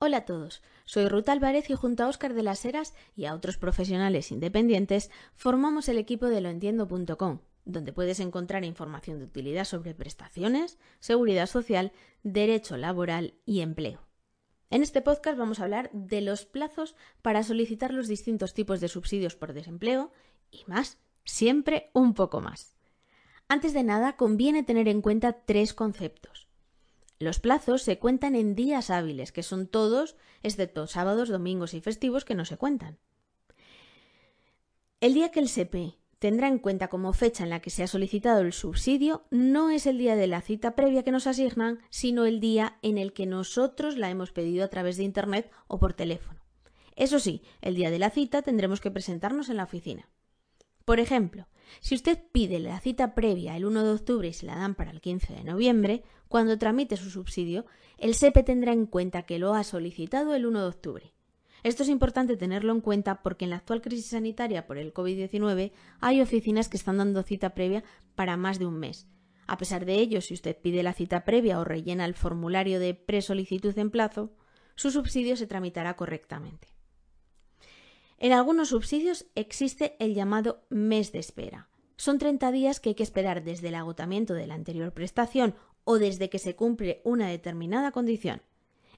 Hola a todos, soy Ruth Álvarez y junto a Óscar de las Heras y a otros profesionales independientes formamos el equipo de loentiendo.com, donde puedes encontrar información de utilidad sobre prestaciones, seguridad social, derecho laboral y empleo. En este podcast vamos a hablar de los plazos para solicitar los distintos tipos de subsidios por desempleo y más, siempre un poco más. Antes de nada, conviene tener en cuenta tres conceptos. Los plazos se cuentan en días hábiles, que son todos, excepto sábados, domingos y festivos, que no se cuentan. El día que el SEPE tendrá en cuenta como fecha en la que se ha solicitado el subsidio no es el día de la cita previa que nos asignan, sino el día en el que nosotros la hemos pedido a través de Internet o por teléfono. Eso sí, el día de la cita tendremos que presentarnos en la oficina. Por ejemplo, si usted pide la cita previa el 1 de octubre y se la dan para el 15 de noviembre, cuando tramite su subsidio, el SEPE tendrá en cuenta que lo ha solicitado el 1 de octubre. Esto es importante tenerlo en cuenta porque en la actual crisis sanitaria por el COVID-19 hay oficinas que están dando cita previa para más de un mes. A pesar de ello, si usted pide la cita previa o rellena el formulario de presolicitud en plazo, su subsidio se tramitará correctamente. En algunos subsidios existe el llamado mes de espera. Son 30 días que hay que esperar desde el agotamiento de la anterior prestación o desde que se cumple una determinada condición.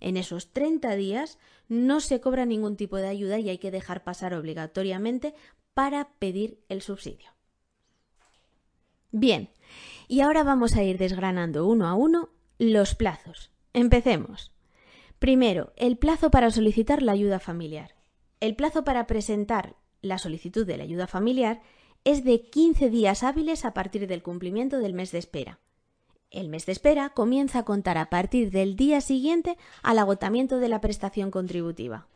En esos 30 días no se cobra ningún tipo de ayuda y hay que dejar pasar obligatoriamente para pedir el subsidio. Bien, y ahora vamos a ir desgranando uno a uno los plazos. Empecemos. Primero, el plazo para solicitar la ayuda familiar. El plazo para presentar la solicitud de la ayuda familiar es de 15 días hábiles a partir del cumplimiento del mes de espera. El mes de espera comienza a contar a partir del día siguiente al agotamiento de la prestación contributiva.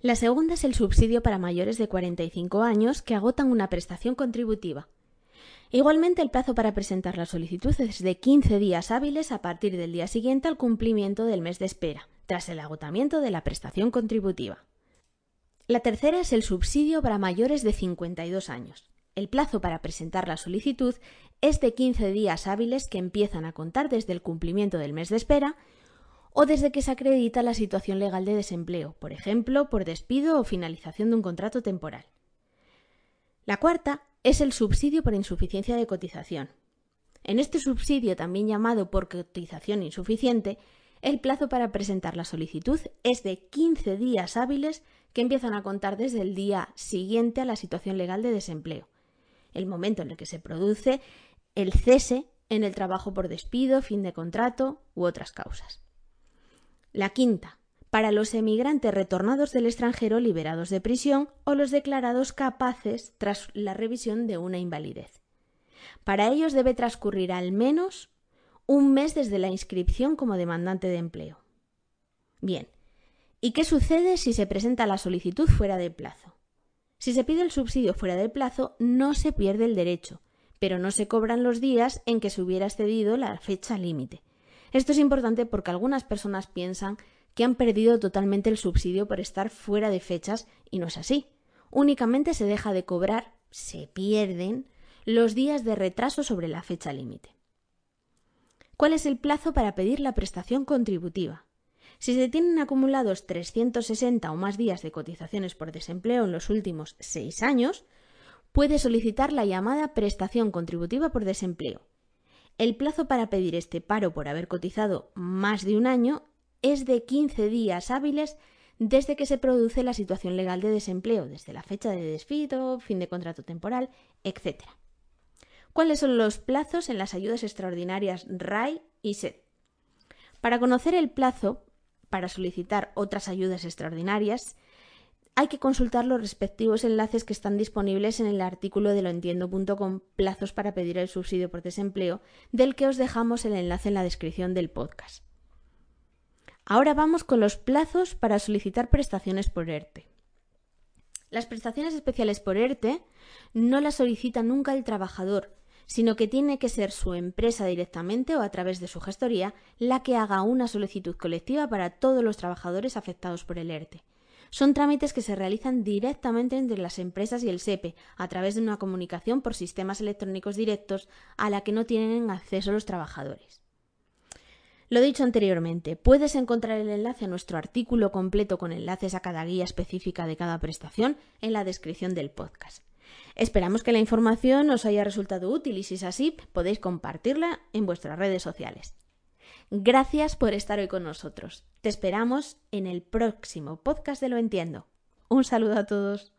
La segunda es el subsidio para mayores de 45 años que agotan una prestación contributiva. Igualmente, el plazo para presentar la solicitud es de 15 días hábiles a partir del día siguiente al cumplimiento del mes de espera, tras el agotamiento de la prestación contributiva. La tercera es el subsidio para mayores de 52 años. El plazo para presentar la solicitud es de 15 días hábiles que empiezan a contar desde el cumplimiento del mes de espera o desde que se acredita la situación legal de desempleo, por ejemplo, por despido o finalización de un contrato temporal. La cuarta es el subsidio por insuficiencia de cotización. En este subsidio, también llamado por cotización insuficiente, el plazo para presentar la solicitud es de 15 días hábiles que empiezan a contar desde el día siguiente a la situación legal de desempleo, el momento en el que se produce el cese en el trabajo por despido, fin de contrato u otras causas. La quinta, para los emigrantes retornados del extranjero liberados de prisión o los declarados capaces tras la revisión de una invalidez. Para ellos debe transcurrir al menos un mes desde la inscripción como demandante de empleo. Bien, ¿y qué sucede si se presenta la solicitud fuera de plazo? Si se pide el subsidio fuera de plazo, no se pierde el derecho, pero no se cobran los días en que se hubiera excedido la fecha límite. Esto es importante porque algunas personas piensan que han perdido totalmente el subsidio por estar fuera de fechas y no es así. Únicamente se deja de cobrar, se pierden, los días de retraso sobre la fecha límite. ¿Cuál es el plazo para pedir la prestación contributiva? Si se tienen acumulados 360 o más días de cotizaciones por desempleo en los últimos seis años, puede solicitar la llamada prestación contributiva por desempleo. El plazo para pedir este paro por haber cotizado más de un año es de 15 días hábiles desde que se produce la situación legal de desempleo, desde la fecha de despido, fin de contrato temporal, etc. ¿Cuáles son los plazos en las ayudas extraordinarias RAI y SED? Para conocer el plazo para solicitar otras ayudas extraordinarias, hay que consultar los respectivos enlaces que están disponibles en el artículo de loentiendo.com plazos para pedir el subsidio por desempleo, del que os dejamos el enlace en la descripción del podcast. Ahora vamos con los plazos para solicitar prestaciones por ERTE. Las prestaciones especiales por ERTE no las solicita nunca el trabajador, sino que tiene que ser su empresa directamente o a través de su gestoría la que haga una solicitud colectiva para todos los trabajadores afectados por el ERTE. Son trámites que se realizan directamente entre las empresas y el SEPE, a través de una comunicación por sistemas electrónicos directos a la que no tienen acceso los trabajadores. Lo dicho anteriormente, puedes encontrar el enlace a nuestro artículo completo con enlaces a cada guía específica de cada prestación en la descripción del podcast. Esperamos que la información os haya resultado útil y si es así, podéis compartirla en vuestras redes sociales. Gracias por estar hoy con nosotros. Te esperamos en el próximo podcast de Lo Entiendo. Un saludo a todos.